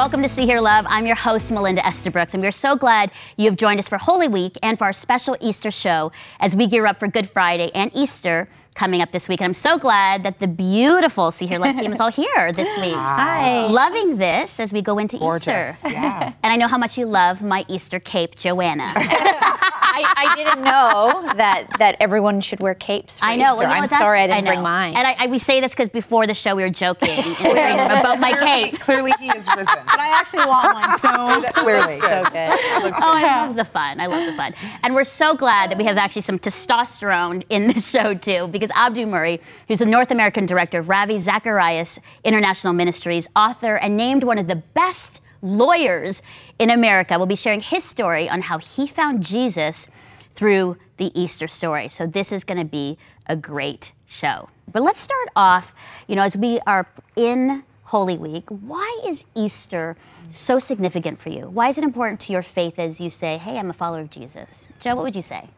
Welcome to See Hear Love. I'm your host, Melinda Estabrooks, and we're so glad you have joined us for Holy Week and for our special Easter show as we gear up for Good Friday and Easter coming up this week. And I'm so glad that the beautiful See Hear Love team is all here this week. Hi. Loving this as we go into Gorgeous. Easter. Yeah. And I know how much you love my Easter cape, Joanna. I, I didn't know that that everyone should wear capes. For I know. Well, you know I'm sorry I didn't know. bring mine. And I, I, we say this because before the show we were joking in the green room about my Clearly, cape. clearly he is risen. But I actually want one, so Clearly. so good. Oh, I love the fun. I love the fun. And we're so glad that we have actually some testosterone in the show, too, because Abdu Murray, who's the North American director of Ravi Zacharias International Ministries, author, and named one of the best lawyers in America, will be sharing his story on how he found Jesus through the Easter story. So this is going to be a great show. But let's start off, you know, as we are in Holy Week, why is Easter so significant for you? Why is it important to your faith as you say, hey, I'm a follower of Jesus? Joe, what would you say?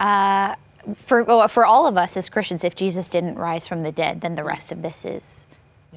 Uh, for well, for all of us as Christians, if Jesus didn't rise from the dead, then the rest of this is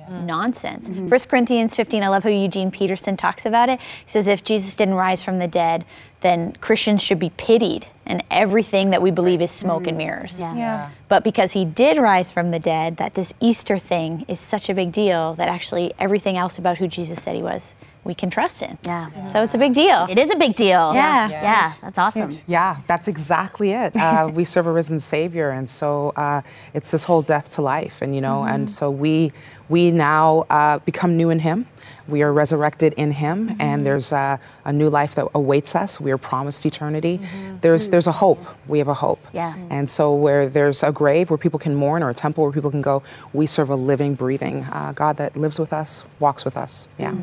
nonsense. Mm-hmm. First Corinthians 15, I love how Eugene Peterson talks about it. He says if Jesus didn't rise from the dead, then Christians should be pitied, and everything that we believe is smoke and mirrors. Mm-hmm. Yeah. yeah. But because he did rise from the dead, that this Easter thing is such a big deal that actually everything else about who Jesus said he was, we can trust in. Yeah. So it's a big deal. It is a big deal. Yeah. Yeah, that's awesome. Yeah, that's exactly it. Uh, we serve a risen Savior, and so uh, it's this whole death to life, and you know, and so we we now uh, become new in Him. We are resurrected in Him, and there's uh, a new life that awaits us. We are promised eternity. There's there's a hope. We have a hope. Yeah. And so where there's a grave where people can mourn, or a temple where people can go, we serve a living, breathing uh, God that lives with us, walks with us. Yeah.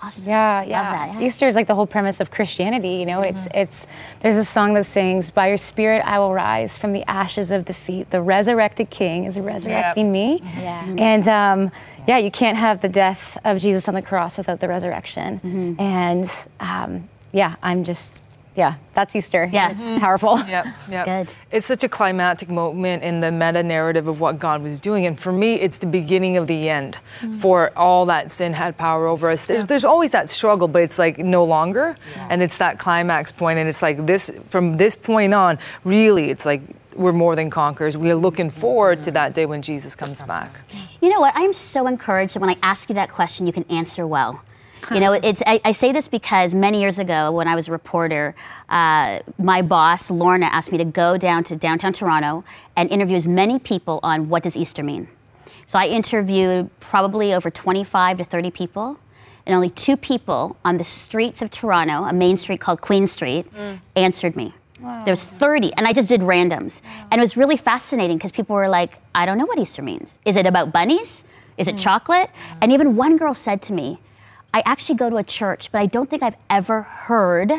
Awesome. Yeah, Love yeah. that, yeah. Easter is like the whole premise of Christianity. You know, it's it's. There's a song that sings, "By Your Spirit I will rise from the ashes of defeat. The resurrected King is resurrecting me." Yeah. And um, yeah, you can't have the death of Jesus on the cross without the resurrection. Mm-hmm. And um, yeah, I'm just yeah, that's Easter. Yes. It's powerful. Yep, yep. good. It's such a climactic moment in the meta narrative of what God was doing. And for me, it's the beginning of the end mm. for all that sin had power over us. There's, there's always that struggle, but it's like no longer. And it's that climax point, And it's like this, from this point on, really, it's like we're more than conquerors. We are looking mm-hmm. forward to that day when Jesus comes back. You know what? I'm so encouraged that when I ask you that question, you can answer well. You know, it's I, I say this because many years ago, when I was a reporter, uh, my boss Lorna asked me to go down to downtown Toronto and interview as many people on what does Easter mean. So I interviewed probably over 25 to 30 people, and only two people on the streets of Toronto, a main street called Queen Street, answered me. There was 30, and I just did randoms. And it was really fascinating because people were like, I don't know what Easter means. Is it about bunnies? Is it chocolate? And even one girl said to me, I actually go to a church, but I don't think I've ever heard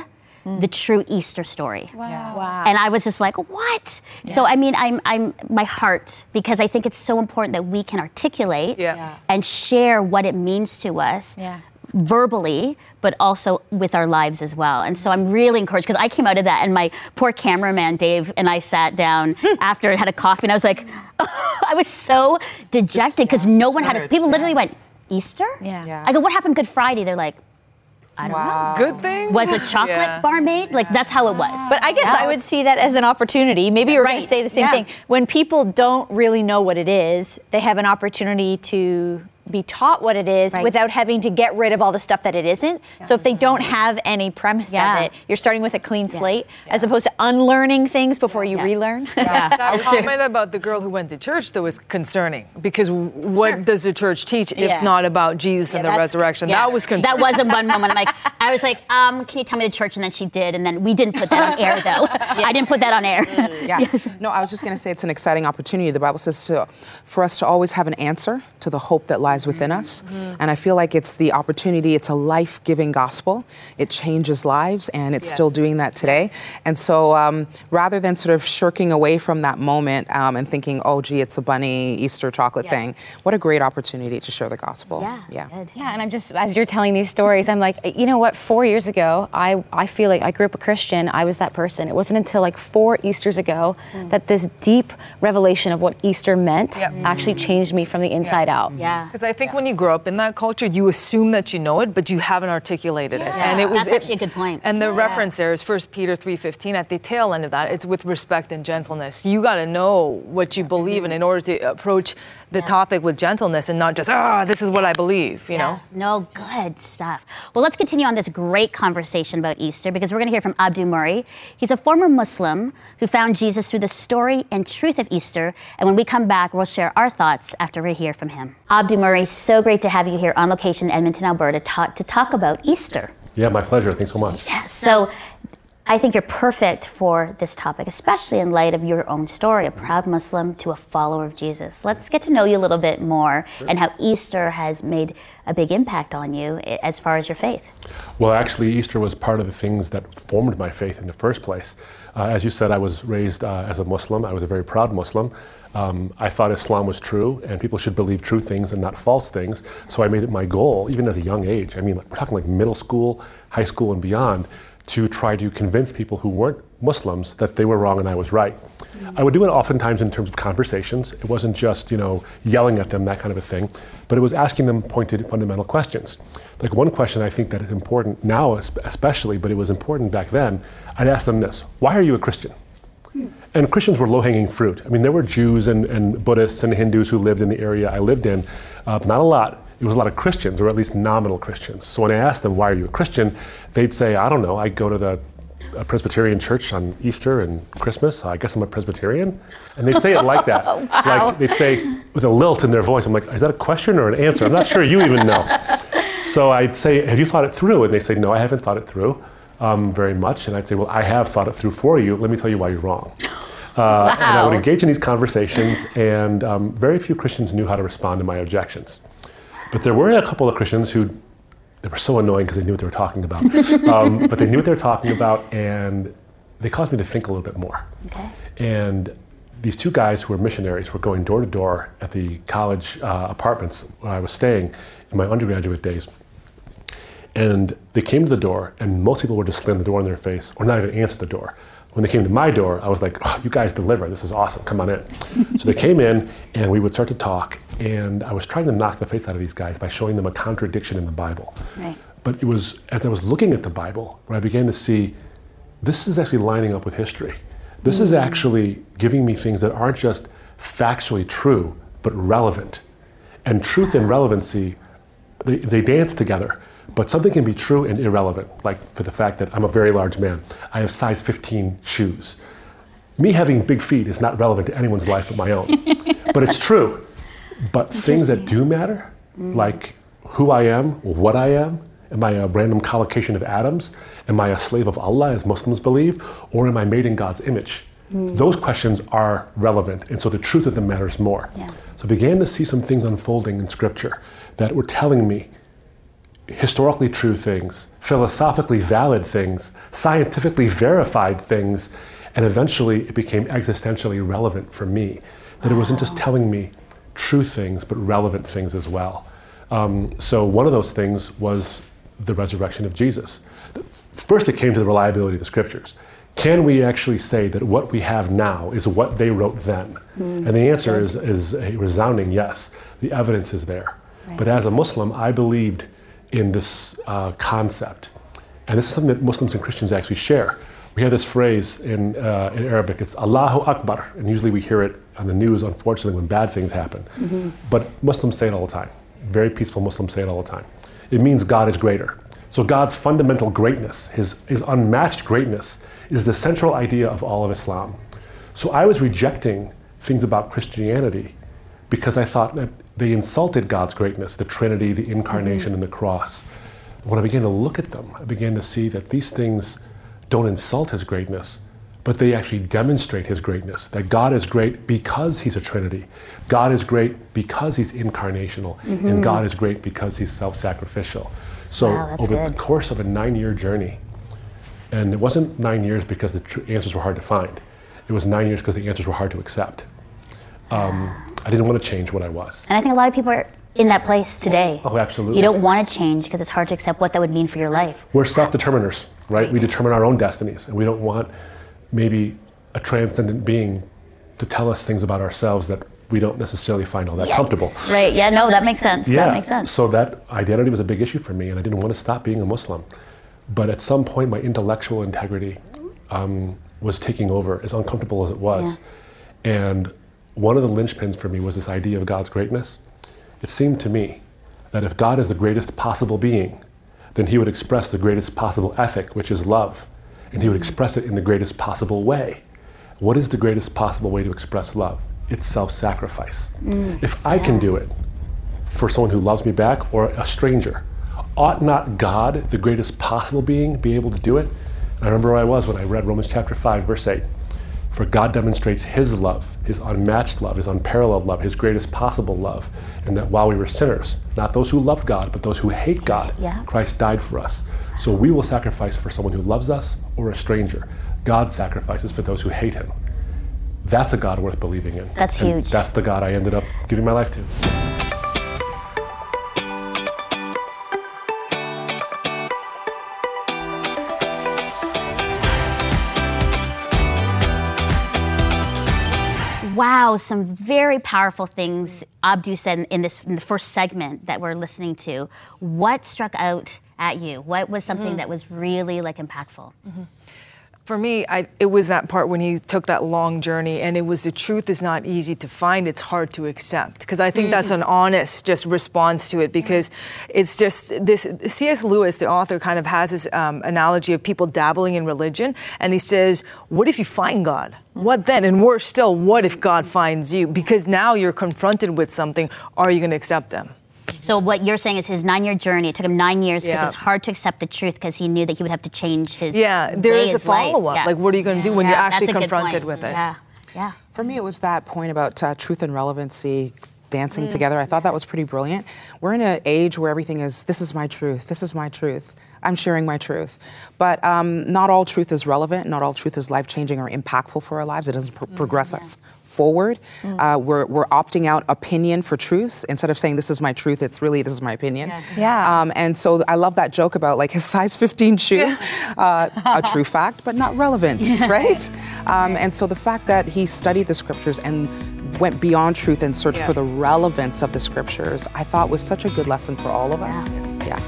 the true Easter story. Wow. And I was just like, what? So I mean, I'm, I'm my heart because I think it's so important that we can articulate Yeah. Yeah. and share what it means to us Yeah. verbally, but also with our lives as well. And so I'm really encouraged because I came out of that and my poor cameraman Dave and I sat down after and had a coffee and I was like, I was so dejected because no one had a, people yeah. literally went, Easter? Yeah. Yeah. I go, what happened Good Friday? They're like, I don't Wow. Good thing? Was a chocolate Yeah. bar made? Like that's how it was. But I guess I would see that as an opportunity. Maybe you're going Right. to say the same Yeah. thing. When people don't really know what it is, they have an opportunity to be taught what it is Right. without having to get rid of all the stuff that it isn't. So if they don't have any premise Yeah. of it, you're starting with a clean slate as opposed to unlearning things before you Yeah. relearn. yeah. That comment about the girl who went to church, though, is concerning because what does the church teach if Yeah. not about Jesus and the resurrection? Yeah. That was concerning. That wasn't one moment. I'm like, I was like, um, can you tell me the church? And then she did, and then we didn't put that on air though. I didn't put that on air. Yeah. No, I was just going to say it's an exciting opportunity. The Bible says to, for us to always have an answer to the hope that lies within us. And I feel like it's the opportunity, it's a life giving gospel. It changes lives, and it's Yes. still doing that today. And so um, rather than sort of shirking away from that moment um, and thinking, oh, gee, it's a bunny Easter chocolate Yeah. thing, what a great opportunity to share the gospel. Yeah, Yeah. good. Yeah, and I'm just as you're telling these stories, I'm like, you know what? Four years ago, I I feel like I grew up a Christian. I was that person. It wasn't until like four Easter's ago that this deep revelation of what Easter meant Yep. actually changed me from the inside out. Yeah. Because I think when you grow up in that culture, you assume that you know it, but you haven't articulated it. Yeah, that's actually a good point. And the reference there is 1 Peter 3:15. At the tail end of that, it's with respect and gentleness. You got to know what you believe in in order to approach the Yeah. topic with gentleness and not just ah, this is what I believe. You know. No, good stuff. Well, let's continue on this great conversation about Easter because we're going to hear from Abdu Murray. He's a former Muslim who found Jesus through the story and truth of Easter. And when we come back, we'll share our thoughts after we hear from him. Abdu Murray, so great to have you here on location in Edmonton, Alberta, ta- to talk about Easter. Yeah, my pleasure. Thanks so much. So I think you're perfect for this topic, especially in light of your own story, a proud Muslim to a follower of Jesus. Let's get to know you a little bit more and how Easter has made a big impact on you as far as your faith. Well, actually, Easter was part of the things that formed my faith in the first place. Uh, as you said, I was raised uh, as a Muslim. I was a very proud Muslim. Um, I thought Islam was true, and people should believe true things and not false things. So I made it my goal, even at a young age. I mean, like, we're talking like middle school, high school, and beyond, to try to convince people who weren't Muslims that they were wrong and I was right. I would do it oftentimes in terms of conversations. It wasn't just, you know, yelling at them, that kind of a thing, but it was asking them pointed fundamental questions. Like one question I think that is important now, especially, but it was important back then. I'd ask them this Why are you a Christian? And Christians were low hanging fruit. I mean, there were Jews and, and Buddhists and Hindus who lived in the area I lived in, uh, not a lot. It was a lot of Christians, or at least nominal Christians. So when I asked them, why are you a Christian? They'd say, I don't know, I go to the uh, Presbyterian church on Easter and Christmas. I guess I'm a Presbyterian. And they'd say it like that. Like they'd say with a lilt in their voice. I'm like, is that a question or an answer? I'm not sure you even know. So I'd say, have you thought it through? And they say, no, I haven't thought it through um, very much. And I'd say, well, I have thought it through for you. Let me tell you why you're wrong. Uh, And I would engage in these conversations, and um, very few Christians knew how to respond to my objections. But there were a couple of Christians who they were so annoying because they knew what they were talking about. um, but they knew what they were talking about, and they caused me to think a little bit more. Okay. And these two guys who were missionaries were going door to door at the college uh, apartments where I was staying in my undergraduate days. And they came to the door, and most people would just slam the door in their face or not even answer the door. When they came to my door, I was like, oh, you guys deliver. This is awesome. Come on in. so they came in, and we would start to talk. And I was trying to knock the faith out of these guys by showing them a contradiction in the Bible. Right. But it was as I was looking at the Bible where I began to see this is actually lining up with history. This is mm. actually giving me things that aren't just factually true, but relevant. And truth and relevancy, they, they dance together. But something can be true and irrelevant, like for the fact that I'm a very large man. I have size 15 shoes. Me having big feet is not relevant to anyone's life but my own. but it's true. But things that do matter, mm. like who I am, what I am, am I a random collocation of atoms? Am I a slave of Allah, as Muslims believe? Or am I made in God's image? Mm. Those questions are relevant, and so the truth of them matters more. Yeah. So I began to see some things unfolding in Scripture that were telling me historically true things, philosophically valid things, scientifically verified things, and eventually it became existentially relevant for me. That it wasn't just telling me true things, but relevant things as well. Um, so one of those things was the resurrection of Jesus. First, it came to the reliability of the scriptures. Can we actually say that what we have now is what they wrote then? And the answer is, is a resounding yes. The evidence is there. But as a Muslim, I believed in this uh, concept. And this is something that Muslims and Christians actually share. We have this phrase in, uh, in Arabic, it's Allahu Akbar, and usually we hear it on the news, unfortunately, when bad things happen. But Muslims say it all the time. Very peaceful Muslims say it all the time. It means God is greater. So God's fundamental greatness, his, his unmatched greatness, is the central idea of all of Islam. So I was rejecting things about Christianity because I thought that they insulted God's greatness, the Trinity, the incarnation, and the cross. When I began to look at them, I began to see that these things don't insult his greatness, but they actually demonstrate his greatness. That God is great because he's a Trinity. God is great because he's incarnational. And God is great because he's self sacrificial. So, Wow, over the course of a nine year journey, and it wasn't nine years because the tr- answers were hard to find, it was nine years because the answers were hard to accept. Um, I didn't want to change what I was. And I think a lot of people are in that place today. Oh, absolutely. You don't want to change because it's hard to accept what that would mean for your life. We're self determiners, right? We determine our own destinies, and we don't want maybe a transcendent being to tell us things about ourselves that we don't necessarily find all that comfortable. Right. Yeah. No, that makes sense. Yeah. That makes sense. So that identity was a big issue for me, and I didn't want to stop being a Muslim. But at some point, my intellectual integrity um, was taking over, as uncomfortable as it was. And one of the linchpins for me was this idea of God's greatness. It seemed to me that if God is the greatest possible being, then he would express the greatest possible ethic, which is love. And he would express it in the greatest possible way. What is the greatest possible way to express love? It's self sacrifice. Mm. If I can do it for someone who loves me back or a stranger, ought not God, the greatest possible being, be able to do it? And I remember where I was when I read Romans chapter 5, verse 8. For God demonstrates his love, his unmatched love, his unparalleled love, his greatest possible love, and that while we were sinners, not those who loved God, but those who hate God, Yeah. Christ died for us. So we will sacrifice for someone who loves us or a stranger. God sacrifices for those who hate him. That's a God worth believing in. That's And huge. That's the God I ended up giving my life to. Wow, some very powerful things Abdu said in this in the first segment that we're listening to. What struck out at you? What was something mm-hmm. that was really like impactful? Mm-hmm. For me, I, it was that part when he took that long journey, and it was the truth is not easy to find. It's hard to accept because I think that's an honest just response to it because it's just this. C.S. Lewis, the author, kind of has this um, analogy of people dabbling in religion, and he says, "What if you find God? What then? And worse still, what if God finds you? Because now you're confronted with something. Are you going to accept them?" So what you're saying is his nine-year journey. It took him nine years because Yeah. it was hard to accept the truth because he knew that he would have to change his. Yeah, there way, is a follow-up. Yeah. Like, what are you going to do when you're Yeah, that's actually confronted with it? Yeah, yeah. For me, it was that point about uh, truth and relevancy dancing together. I thought that was pretty brilliant. We're in an age where everything is this is my truth, this is my truth. I'm sharing my truth. But um, not all truth is relevant, not all truth is life changing or impactful for our lives. It doesn't pro- progress us forward. Uh, we're, we're opting out opinion for truth. Instead of saying this is my truth, it's really this is my opinion. Yeah. Um, and so I love that joke about like his size 15 shoe, uh, a true fact, but not relevant, right? Um, and so the fact that he studied the scriptures and went beyond truth and searched for the relevance of the scriptures, I thought was such a good lesson for all of us. Yeah.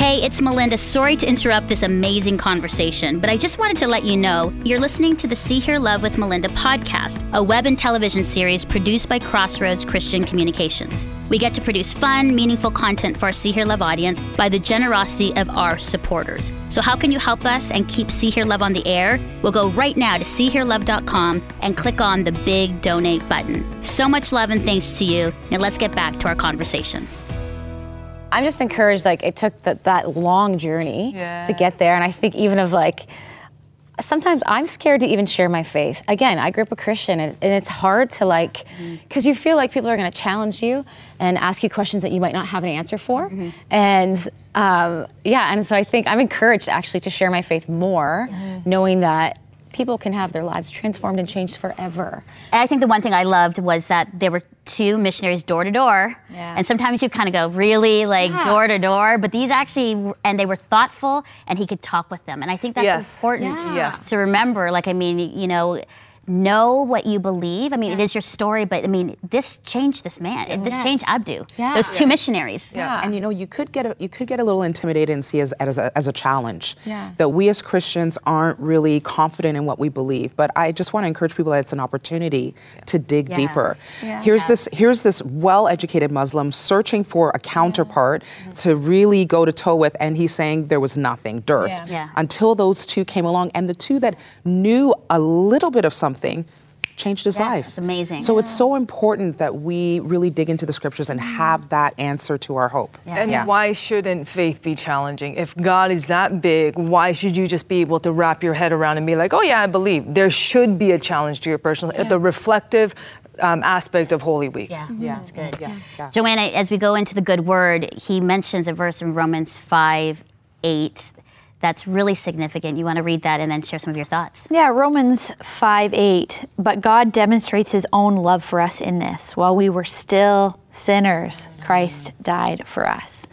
Hey, it's Melinda. Sorry to interrupt this amazing conversation, but I just wanted to let you know you're listening to the See Hear Love with Melinda podcast, a web and television series produced by Crossroads Christian Communications. We get to produce fun, meaningful content for our See Hear Love audience by the generosity of our supporters. So, how can you help us and keep See Hear Love on the air? We'll go right now to seehearlove.com and click on the big donate button. So much love and thanks to you. Now, let's get back to our conversation. I'm just encouraged. Like it took that that long journey to get there, and I think even of like. Sometimes I'm scared to even share my faith. Again, I grew up a Christian, and, and it's hard to like, because you feel like people are going to challenge you and ask you questions that you might not have an answer for. And um, yeah, and so I think I'm encouraged actually to share my faith more, knowing that people can have their lives transformed and changed forever. I think the one thing I loved was that there were two missionaries door to door. Yeah. And sometimes you kind of go, really, like Yeah. door to door? But these actually, and they were thoughtful and he could talk with them. And I think that's Yes. important Yeah. Yes. to remember. Like, I mean, you know, know what you believe. I mean, it is your story, but I mean, this changed this man. It This changed Abdu. Yeah. Those two missionaries. Yeah. And you know, you could get a, you could get a little intimidated and see as as a, as a challenge Yeah. that we as Christians aren't really confident in what we believe. But I just want to encourage people that it's an opportunity to dig Yeah. deeper. Yeah. Here's this here's this well-educated Muslim searching for a counterpart to really go to toe with, and he's saying there was nothing, dearth, Yeah. Yeah. until those two came along, and the two that knew a little bit of something. Changed his Yeah, life. it's amazing. So it's so important that we really dig into the scriptures and have that answer to our hope. And Yeah. why shouldn't faith be challenging? If God is that big, why should you just be able to wrap your head around and be like, oh, yeah, I believe? There should be a challenge to your personal, the reflective um, aspect of Holy Week. Yeah, Yeah. that's good. Yeah, yeah. Joanna, as we go into the good word, he mentions a verse in Romans 5 8 that's really significant. You want to read that and then share some of your thoughts? Yeah, Romans 5 8. But God demonstrates his own love for us in this. While we were still sinners, Christ died for us.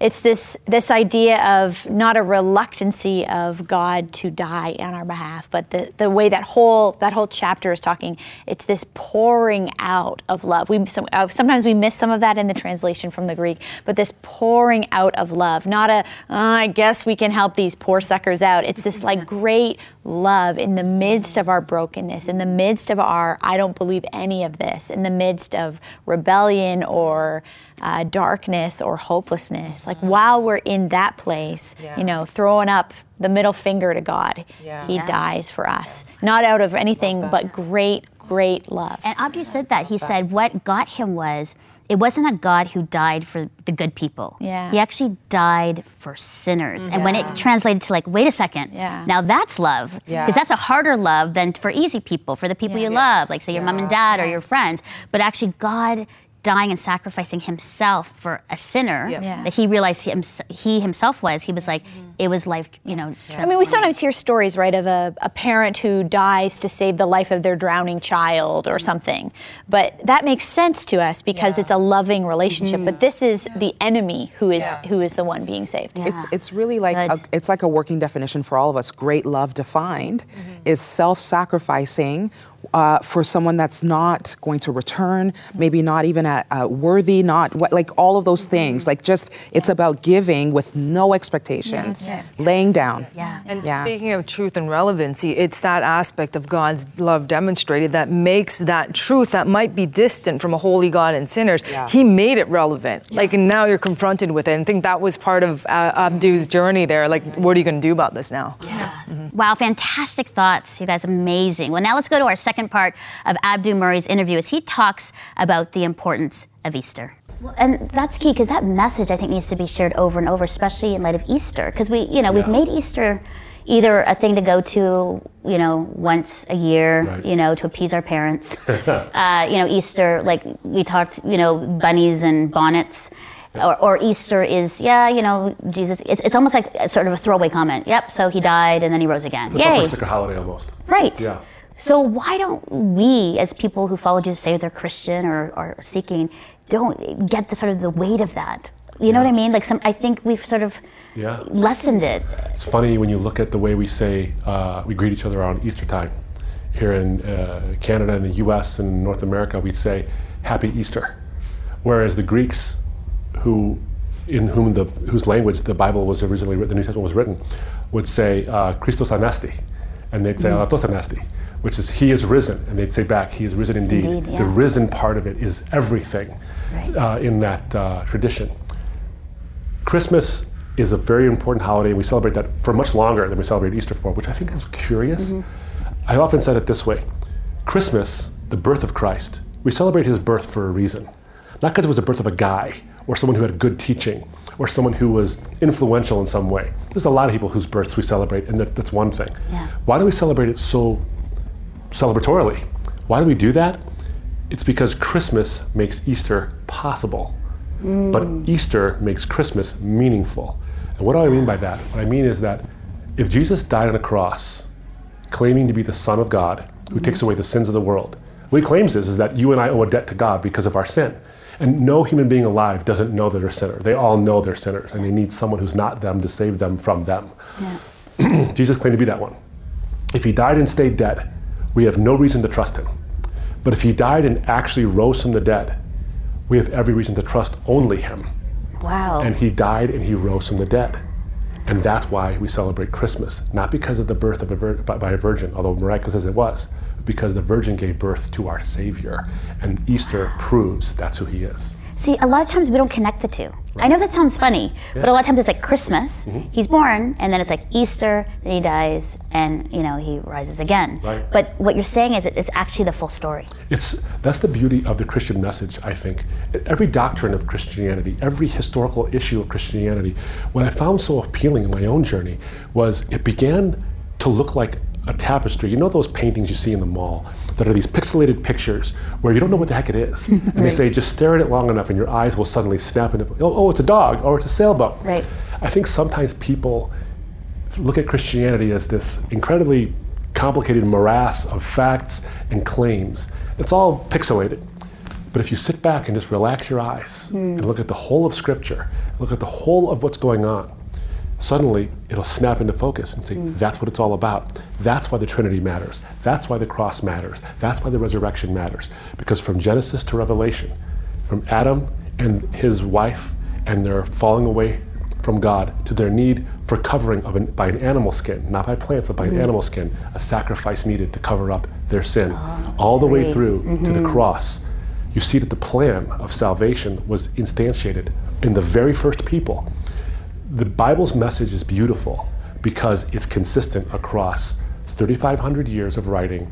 It's this this idea of not a reluctancy of God to die on our behalf, but the, the way that whole that whole chapter is talking. It's this pouring out of love. We some, uh, sometimes we miss some of that in the translation from the Greek, but this pouring out of love, not a "Uh, I guess we can help these poor suckers out. It's this like great love in the midst of our brokenness, in the midst of our I don't believe any of this, in the midst of rebellion or uh, darkness or hopelessness. Like while we're in that place, you know, throwing up the middle finger to God, Yeah. He Yeah. dies for us, not out of anything but great, great love. And Abdu said that. He said what got him was it wasn't a God who died for the good people. Yeah. He actually died for sinners. And when it translated to like, wait a second, Yeah. now that's love. Yeah. Because that's a harder love than for easy people, for the people you love, like say your mom and dad or your friends. But actually, God dying and sacrificing himself for a sinner Yeah. Yeah. that he realized he, he himself was, he was like, mm-hmm. it was life, you know. I mean, we sometimes hear stories, right, of a, a parent who dies to save the life of their drowning child or something. But that makes sense to us because it's a loving relationship. But mm-hmm. this is the enemy who is who is the one being saved. It's it's really like a, it's like a working definition for all of us. Great love defined mm-hmm. is self-sacrificing uh, for someone that's not going to return, maybe not even at, uh, worthy, not what like all of those things. Like just it's about giving with no expectations, laying down. Yeah. And Yeah. speaking of truth and relevancy, it's that aspect of God's love demonstrated that makes that truth that might be distant from a holy God and sinners, Yeah. He made it relevant. Like, and now you're confronted with it. And I think that was part of uh, Abdu's journey there. Like, what are you going to do about this now? Wow, fantastic thoughts. You guys, amazing. Well, now let's go to our second part of Abdu Murray's interview as he talks about the importance of Easter. Well, and that's key because that message I think needs to be shared over and over, especially in light of Easter. Because we, you know, we've made Easter either a thing to go to, you know, once a year, Right. you know, to appease our parents. uh, you know, Easter, like we talked, you know, bunnies and bonnets. Or, or Easter is, yeah, you know, Jesus. It's, it's almost like a sort of a throwaway comment. Yep, so he died and then he rose again. It's a Yay. sticker holiday almost. Right. Yeah. So why don't we, as people who follow Jesus, say they're Christian or, or seeking, don't get the sort of the weight of that? You know what I mean? Like some, I think we've sort of Yeah. lessened it. It's funny when you look at the way we say uh, we greet each other around Easter time. Here in uh, Canada and the U.S. and North America, we'd say Happy Easter, whereas the Greeks, who in whom the whose language the Bible was originally written, the New Testament was written, would say uh, Christos anasti, and they'd say Alatos anasti, which is He is risen, and they'd say back He is risen indeed. Indeed, The risen part of it is everything Right. uh, in that uh, tradition. Christmas is a very important holiday, and we celebrate that for much longer than we celebrate Easter for, which I think is curious. I often said it this way Christmas, the birth of Christ, we celebrate his birth for a reason. Not because it was the birth of a guy, or someone who had good teaching, or someone who was influential in some way. There's a lot of people whose births we celebrate, and that, that's one thing. Yeah. Why do we celebrate it so celebratorily? Why do we do that? It's because Christmas makes Easter possible. Mm. But Easter makes Christmas meaningful. And what do I mean by that? What I mean is that if Jesus died on a cross, claiming to be the Son of God who takes mm-hmm. away the sins of the world, what he claims is, is that you and I owe a debt to God because of our sin. And no human being alive doesn't know that they're sinners. They all know they're sinners, and they need someone who's not them to save them from them. Jesus claimed to be that one. If he died and stayed dead, we have no reason to trust him. But if he died and actually rose from the dead, we have every reason to trust only him. Wow. And he died and he rose from the dead. And that's why we celebrate Christmas, not because of the birth of a vir- by, a virgin, although miraculous as it was, because the virgin gave birth to our Savior. And Easter proves that's who he is. See, a lot of times we don't connect the two. I know that sounds funny, but a lot of times it's like Christmas, Mm-hmm. he's born, and then it's like Easter, then he dies, and you know he rises again. Right. But what you're saying is it- it's actually the full story. It's that's the beauty of the Christian message, I think. Every doctrine of Christianity, every historical issue of Christianity, what I found so appealing in my own journey was it began to look like a tapestry. You know those paintings you see in the mall that are these pixelated pictures where you don't know what the heck it is. And they say just stare at it long enough and your eyes will suddenly snap into oh, oh it's a dog or it's a sailboat. Right. I think sometimes people look at Christianity as this incredibly complicated morass of facts and claims. It's all pixelated. But if you sit back and just relax your eyes hmm. and look at the whole of Scripture, look at the whole of what's going on, suddenly it'll snap into focus and say, mm. that's what it's all about. That's why the Trinity matters. That's why the cross matters. That's why the resurrection matters. Because from Genesis to Revelation, from Adam and his wife and their falling away from God to their need for covering of an, by an animal skin, not by plants, but by an mm-hmm. animal skin, a sacrifice needed to cover up their sin, ah, all the way through to the mm-hmm. cross. You see that the plan of salvation was instantiated in the very first people. The Bible's message is beautiful because it's consistent across 3,500 years of writing,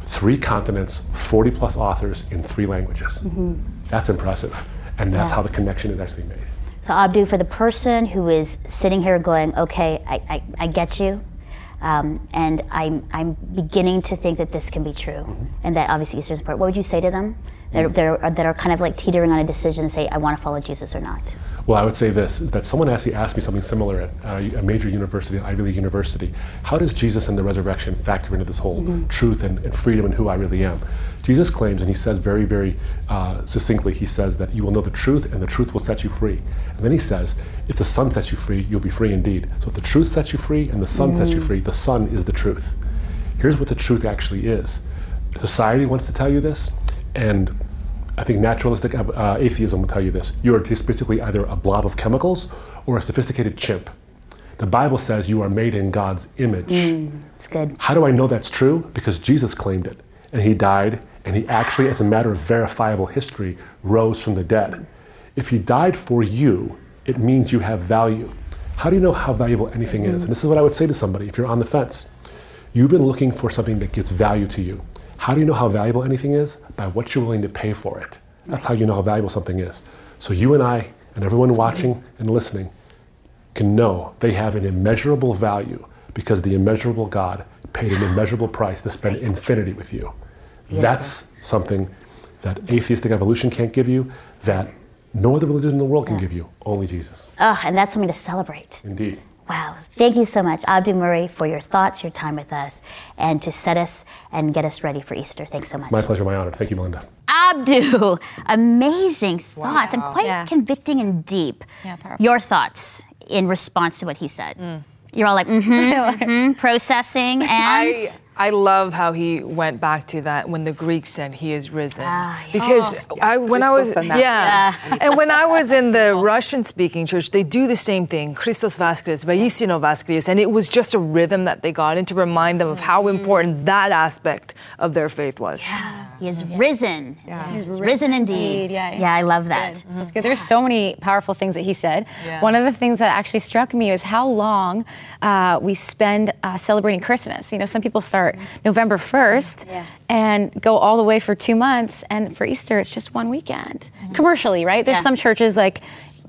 three continents, 40 plus authors in three languages. Mm-hmm. That's impressive. And that's how the connection is actually made. So, Abdu, for the person who is sitting here going, okay, I, I, I get you, um, and I'm, I'm beginning to think that this can be true, mm-hmm. and that obviously Easter is important, what would you say to them that, are, that, are, that are kind of like teetering on a decision to say, I want to follow Jesus or not? Well, I would say this is that someone actually asked me something similar at uh, a major university, an Ivy League university. How does Jesus and the resurrection factor into this whole truth and, and freedom and who I really am? Jesus claims, and he says very, very uh, succinctly, he says that you will know the truth and the truth will set you free. And then he says, if the Son sets you free, you'll be free indeed. So if the truth sets you free and the Son sets you free, the Son is the truth. Here's what the truth actually is. Society wants to tell you this, and I think naturalistic uh, atheism will tell you this. You are just basically either a blob of chemicals or a sophisticated chimp. The Bible says you are made in God's image. It's good. How do I know that's true? Because Jesus claimed it. And he died, and he actually, as a matter of verifiable history, rose from the dead. If he died for you, it means you have value. How do you know how valuable anything is? And this is what I would say to somebody if you're on the fence. You've been looking for something that gives value to you. How do you know how valuable anything is? By what you're willing to pay for it. That's how you know how valuable something is. So you and I, and everyone watching and listening, can know they have an immeasurable value because the immeasurable God paid an immeasurable price to spend infinity with you. That's something that atheistic evolution can't give you, that no other religion in the world can give you, only Jesus. Oh, and that's something to celebrate. Indeed. Wow. Thank you so much, Abdu Murray, for your thoughts, your time with us, and to set us and get us ready for Easter. Thanks so much. My pleasure, my honor. Thank you, Melinda. Abdu, amazing thoughts and quite Yeah. convicting and deep. Yeah, powerful. Your thoughts in response to what he said. You're all like, mm-hmm, mm-hmm, processing, and I, I love how he went back to that when the Greeks said he is risen. Because I, when I was, Christos and that- yeah, and when I was in the Russian-speaking church, they do the same thing, Christos Vaskris, Vaisino Vaskris, and it was just a rhythm that they got in to remind them of how important that aspect of their faith was. he is risen. He's risen indeed. Yeah, yeah. yeah, I love that. That's good. There's so many powerful things that he said. Yeah. One of the things that actually struck me was how long uh, we spend uh, celebrating Christmas. You know, some people start November 1st and go all the way for two months, and for Easter, it's just one weekend. Mm-hmm. Commercially, right? There's Yeah. some churches like,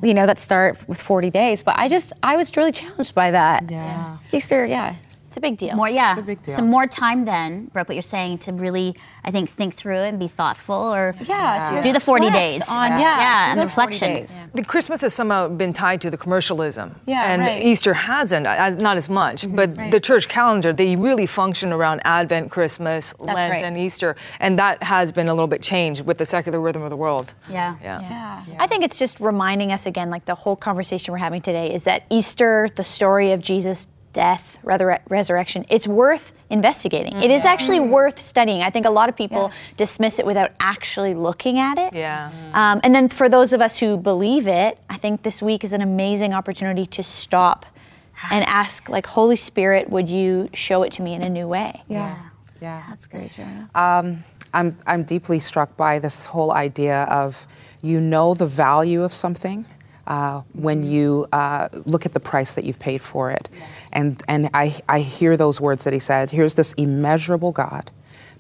you know, that start with 40 days, but I just, I was really challenged by that. Yeah. Easter, yeah. It's a big deal. More, yeah. a big deal. Some more time then, Brooke, what you're saying, to really, I think, think through it and be thoughtful or Yeah, do the 40 days. On, yeah, Yeah, do and reflection. days. The Christmas has somehow been tied to the commercialism. Yeah, and right. Easter hasn't, uh, as, not as much. Mm-hmm. But the church calendar, they really function around Advent, Christmas, Lent, right. and Easter. And that has been a little bit changed with the secular rhythm of the world. Yeah. Yeah. Yeah. I think it's just reminding us again, like the whole conversation we're having today, is that Easter, the story of Jesus' death, resur- resurrection, it's worth investigating. It is mm-hmm. actually worth studying. I think a lot of people dismiss it without actually looking at it. Yeah. Mm-hmm. Um, and then for those of us who believe it, I think this week is an amazing opportunity to stop and ask, like, Holy Spirit, would you show it to me in a new way? Yeah. Yeah. That's great. Um, I'm, I'm deeply struck by this whole idea of you know the value of something uh, when you uh, look at the price that you've paid for it. And, and I, I hear those words that he said here's this immeasurable God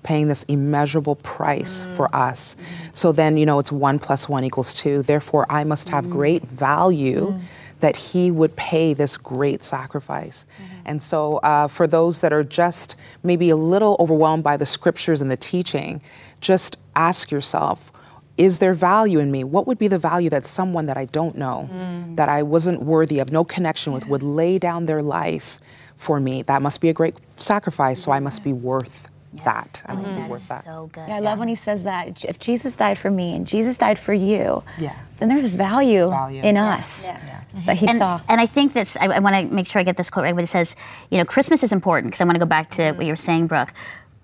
paying this immeasurable price for us. So then, you know, it's one plus one equals two. Therefore, I must have great value that he would pay this great sacrifice. And so, uh, for those that are just maybe a little overwhelmed by the scriptures and the teaching, just ask yourself, is there value in me? What would be the value that someone that I don't know, mm. that I wasn't worthy of, no connection with, would lay down their life for me? That must be a great sacrifice, so I must be worth that and to be oh, That worth is that. so good. Yeah, I love when he says that. If Jesus died for me and Jesus died for you, Yeah. then there's value, Value. in us that mm-hmm. he and, saw. and I think that's, I, I want to make sure I get this quote right, but it says, you know, Christmas is important because I want to go back to mm-hmm. what you were saying, Brooke.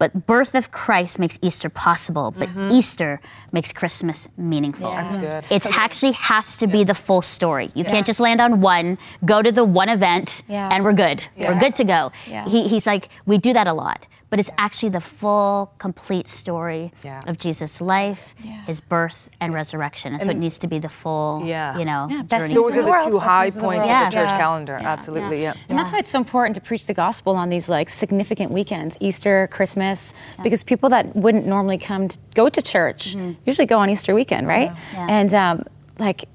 But birth of Christ makes Easter possible, but mm-hmm. Easter makes Christmas meaningful. That's good. It actually has to be the full story. You can't just land on one, go to the one event, Yeah. and we're good. We're good to go. Yeah. He, he's like, we do that a lot, but it's actually the full, complete story Yeah. of Jesus' life, Yeah. his birth, and resurrection. And, so it needs to be the full, Yeah. you know, Yeah, best journey. Those are the the world. two Best high news the points of the church Yeah. calendar. Absolutely, yeah. And that's why it's so important to preach the gospel on these like significant weekends, Easter, Christmas, because people that wouldn't normally come to go to church usually go on Easter weekend, right? Yeah. And um, like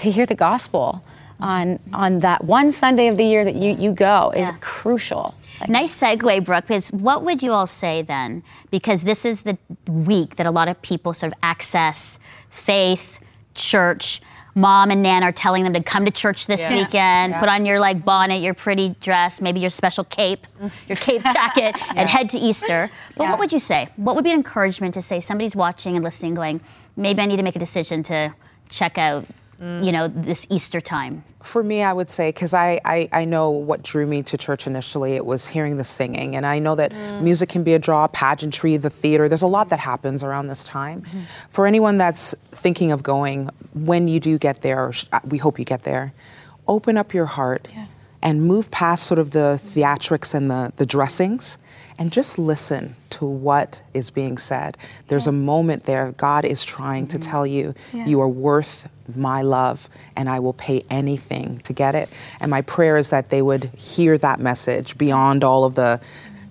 to hear the gospel on on that one Sunday of the year that you you go is Yeah. crucial. Nice segue, Brooke, because what would you all say then? Because this is the week that a lot of people sort of access faith, church. Mom and Nan are telling them to come to church this Yeah. weekend, Yeah. put on your like bonnet, your pretty dress, maybe your special cape, mm. your cape jacket, and head to Easter. But what would you say? What would be an encouragement to say somebody's watching and listening, going, maybe I need to make a decision to check out, Mm. you know, this Easter time? For me, I would say, because I, I, I know what drew me to church initially, it was hearing the singing. And I know that mm. music can be a draw, pageantry, the theater. There's a lot that happens around this time. Mm-hmm. For anyone that's thinking of going, when you do get there, uh, we hope you get there, open up your heart and move past sort of the theatrics and the, the dressings and just listen to what is being said. There's a moment there, God is trying to mm-hmm. tell you, you are worth my love and I will pay anything to get it. And my prayer is that they would hear that message beyond all of the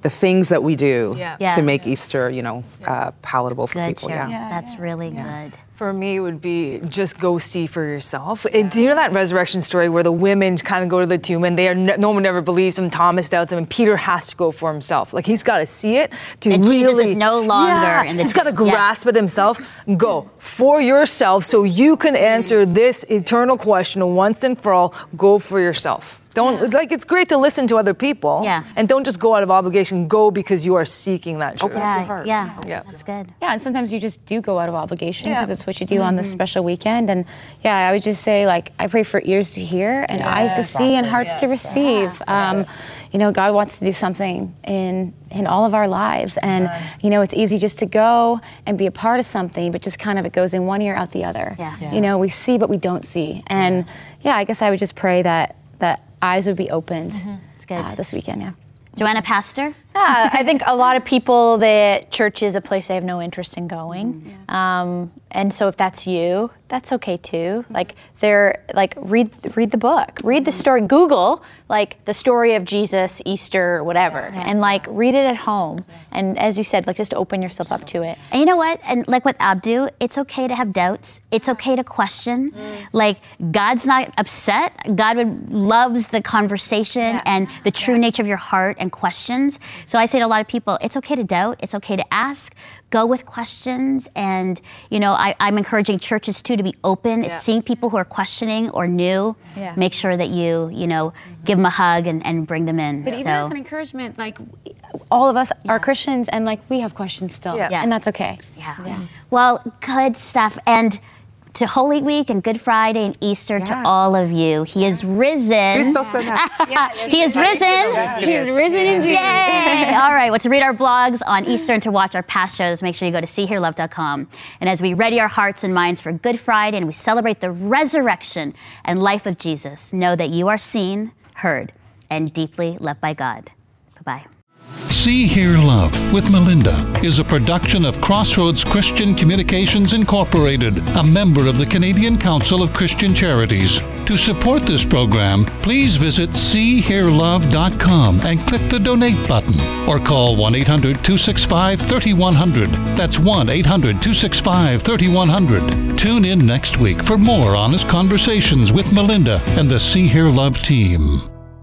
the things that we do Yeah. Yeah. to make Easter, you know, uh, palatable for Good, people. Cheryl. Yeah. That's really good. For me, it would be just go see for yourself. And do you know that resurrection story where the women kind of go to the tomb and they are ne- no one ever believes them. Thomas doubts them, and Peter has to go for himself. Like he's got to see it to That really. Jesus is no longer Yeah, in the He's got to tomb. Yes. grasp it himself. Go for yourself, so you can answer this eternal question once and for all. Go for yourself. Don't like it's great to listen to other people. Yeah. And don't just go out of obligation. Go because you are seeking that truth. Open up your Yeah, heart. yeah, Yeah. that's good. Yeah, and sometimes you just do go out of obligation Yeah. because it's what you do on this special weekend. And yeah, I would just say like I pray for ears to hear and eyes to see and hearts to receive. Um, you know, God wants to do something in in all of our lives, and you know, it's easy just to go and be a part of something, but just kind of it goes in one ear out the other. Yeah. Yeah. You know, we see but we don't see, and yeah, I guess I would just pray that that eyes would be opened It's good. uh, this weekend. Yeah. Joanna Pastor? Yeah, I think a lot of people that church is a place they have no interest in going, um, and so if that's you, that's okay too. Like they're like read read the book, read the story, Google like the story of Jesus, Easter, whatever, and like read it at home. And as you said, like just open yourself up to it. And you know what? And like with Abdu, it's okay to have doubts. It's okay to question. Like God's not upset. God would, loves the conversation and the true nature of your heart and questions. So I say to a lot of people, it's okay to doubt. It's okay to ask. Go with questions. And you know, I, I'm encouraging churches too to be open, seeing people who are questioning or new. Yeah. Make sure that you, you know, give them a hug and, and bring them in. But even as an encouragement, like all of us are Christians, and like we have questions still, Yeah. Yeah. and that's okay. Yeah. Well, good stuff. And to Holy Week and Good Friday and Easter Yeah. to all of you. He is risen. He is risen. He is risen indeed. Yay! All right. Well, to read our blogs on Easter and to watch our past shows, make sure you go to seehearlove.com. And as we ready our hearts and minds for Good Friday and we celebrate the resurrection and life of Jesus, know that you are seen, heard, and deeply loved by God. Bye bye. See, Hear, Love with Melinda is a production of Crossroads Christian Communications Incorporated, a member of the Canadian Council of Christian Charities. To support this program, please visit seehearlove.com and click the donate button or call 1 800 265 3100. That's 1 800 265 3100. Tune in next week for more honest conversations with Melinda and the See, Hear, Love team.